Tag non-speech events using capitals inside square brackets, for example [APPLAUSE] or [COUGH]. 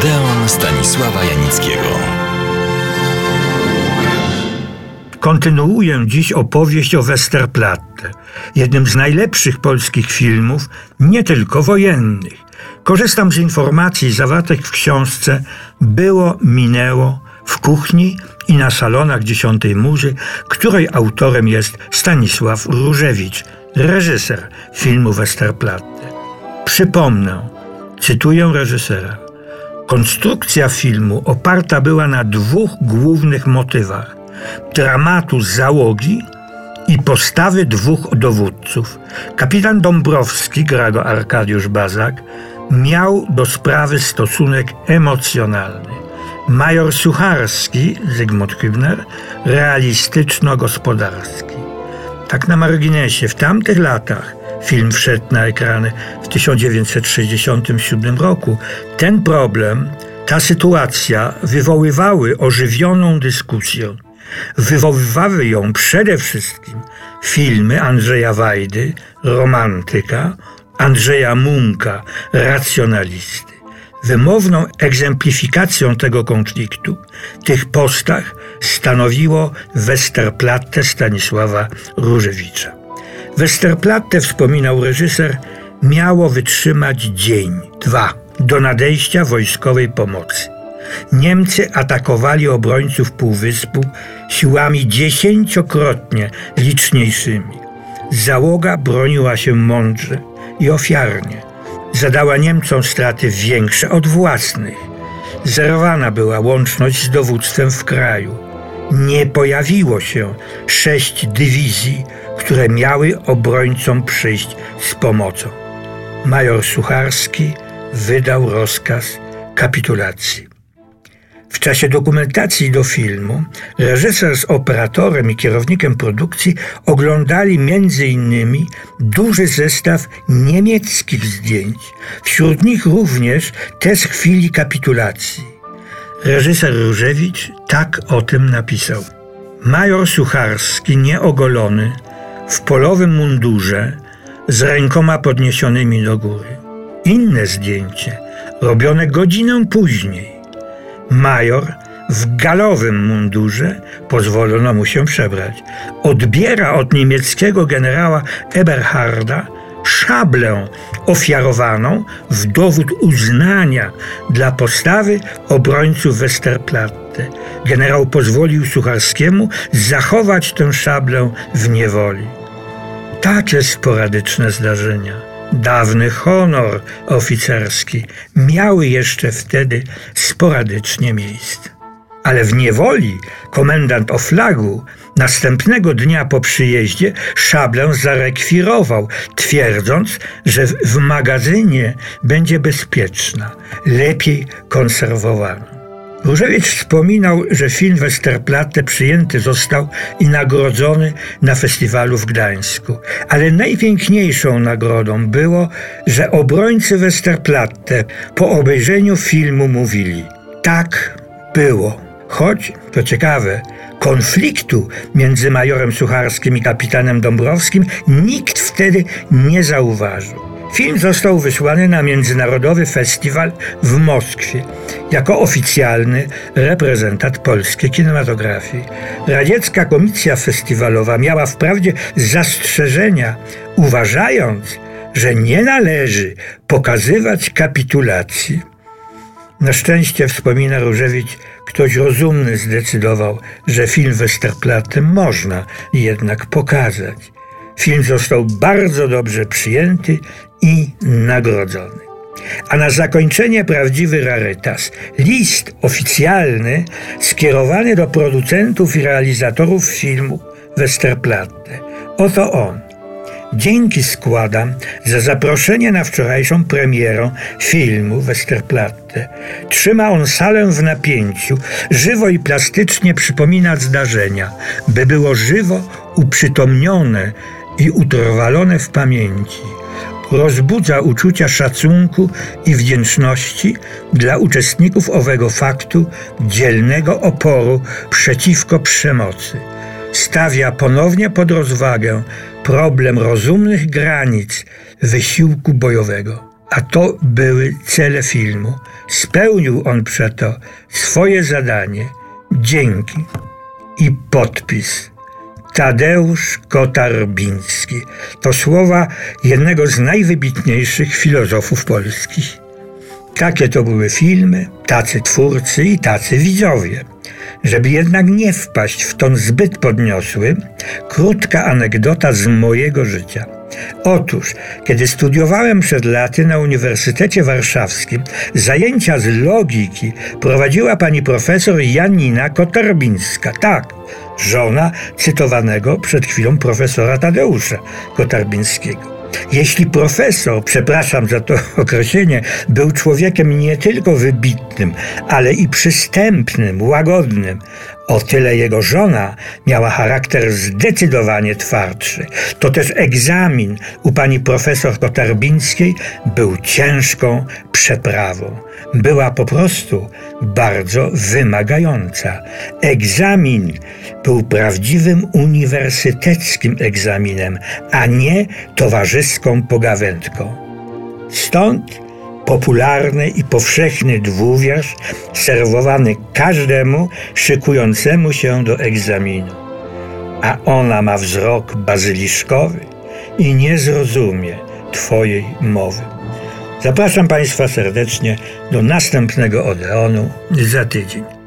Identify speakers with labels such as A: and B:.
A: Odeon Stanisława Janickiego.
B: Kontynuuję dziś opowieść o Westerplatte, jednym z najlepszych polskich filmów, nie tylko wojennych. Korzystam z informacji zawartych w książce Było, minęło w kuchni i na salonach Dziesiątej Muzy, której autorem jest Stanisław Różewicz, reżyser filmu Westerplatte. Przypomnę, cytuję reżysera. Konstrukcja filmu oparta była na dwóch głównych motywach: dramatu załogi i postawy dwóch dowódców. Kapitan Dąbrowski, gra go Arkadiusz Bazak, miał do sprawy stosunek emocjonalny. Major Sucharski, Zygmunt Hübner, realistyczno-gospodarski. Tak na marginesie, w tamtych latach film wszedł na ekrany w 1967 roku. Ten problem, ta sytuacja wywoływały ożywioną dyskusję. Wywoływały ją przede wszystkim filmy Andrzeja Wajdy, romantyka, Andrzeja Munka, racjonalisty. Wymowną egzemplifikacją tego konfliktu, tych postach stanowiło Westerplatte Stanisława Różewicza. Westerplatte, wspominał reżyser, miało wytrzymać dzień, dwa, do nadejścia wojskowej pomocy. Niemcy atakowali obrońców Półwyspu siłami dziesięciokrotnie liczniejszymi. Załoga broniła się mądrze i ofiarnie. Zadała Niemcom straty większe od własnych. Zerowana była łączność z dowództwem w kraju. Nie pojawiło się sześć dywizji, które miały obrońcom przyjść z pomocą. Major Sucharski wydał rozkaz kapitulacji. W czasie dokumentacji do filmu reżyser z operatorem i kierownikiem produkcji oglądali innymi duży zestaw niemieckich zdjęć, wśród nich również te z chwili kapitulacji. Reżyser Różewicz tak o tym napisał. Major Sucharski, nieogolony, w polowym mundurze, z rękoma podniesionymi do góry. Inne zdjęcie, robione godzinę później, Major w galowym mundurze, pozwolono mu się przebrać, odbiera od niemieckiego generała Eberharda szablę ofiarowaną w dowód uznania dla postawy obrońców Westerplatte. Generał pozwolił Sucharskiemu zachować tę szablę w niewoli. Takie sporadyczne zdarzenia dawny honor oficerski miały jeszcze wtedy sporadycznie miejsce. Ale w niewoli komendant Oflagu następnego dnia po przyjeździe szablę zarekwirował, twierdząc, że w magazynie będzie bezpieczna, lepiej konserwowana. Różewicz wspominał, że film Westerplatte przyjęty został i nagrodzony na festiwalu w Gdańsku. Ale najpiękniejszą nagrodą było, że obrońcy Westerplatte po obejrzeniu filmu mówili: Tak było. Choć, to ciekawe, konfliktu między majorem Sucharskim i kapitanem Dąbrowskim nikt wtedy nie zauważył. Film został wysłany na Międzynarodowy Festiwal w Moskwie jako oficjalny reprezentant polskiej kinematografii. Radziecka komisja festiwalowa miała wprawdzie zastrzeżenia, uważając, że nie należy pokazywać kapitulacji. Na szczęście, wspomina Różewicz, ktoś rozumny zdecydował, że film Westerplatte można jednak pokazać. Film został bardzo dobrze przyjęty i nagrodzony. A na zakończenie prawdziwy rarytas. List oficjalny skierowany do producentów i realizatorów filmu Westerplatte. Oto on. Dzięki składam za zaproszenie na wczorajszą premierę filmu Westerplatte. Trzyma on salę w napięciu, żywo i plastycznie przypomina zdarzenia, by było żywo uprzytomnione i utrwalone w pamięci rozbudza uczucia szacunku i wdzięczności dla uczestników owego faktu dzielnego oporu przeciwko przemocy. Stawia ponownie pod rozwagę problem rozumnych granic wysiłku bojowego. a to były cele filmu. Spełnił on przeto swoje zadanie. Dzięki. I podpis. Tadeusz Kotarbiński. To słowa jednego z najwybitniejszych filozofów polskich. Takie to były filmy, tacy twórcy i tacy widzowie. Żeby jednak nie wpaść w ton zbyt podniosły, krótka anegdota z mojego życia. Otóż, kiedy studiowałem przed laty na Uniwersytecie Warszawskim, zajęcia z logiki prowadziła pani profesor Janina Kotarbińska. Tak, żona cytowanego przed chwilą profesora Tadeusza Kotarbińskiego. Jeśli profesor, przepraszam za to [LAUGHS] określenie, był człowiekiem nie tylko wybitnym, ale i przystępnym, łagodnym, o tyle jego żona miała charakter zdecydowanie twardszy. To też egzamin u pani profesor Kotarbińskiej był ciężką przeprawą. Była po prostu bardzo wymagająca. Egzamin był prawdziwym uniwersyteckim egzaminem, a nie towarzyską pogawędką. Stąd popularny i powszechny dwuwiersz serwowany każdemu szykującemu się do egzaminu. A ona ma wzrok bazyliszkowy i nie zrozumie Twojej mowy. Zapraszam Państwa serdecznie do następnego Odeonu za tydzień.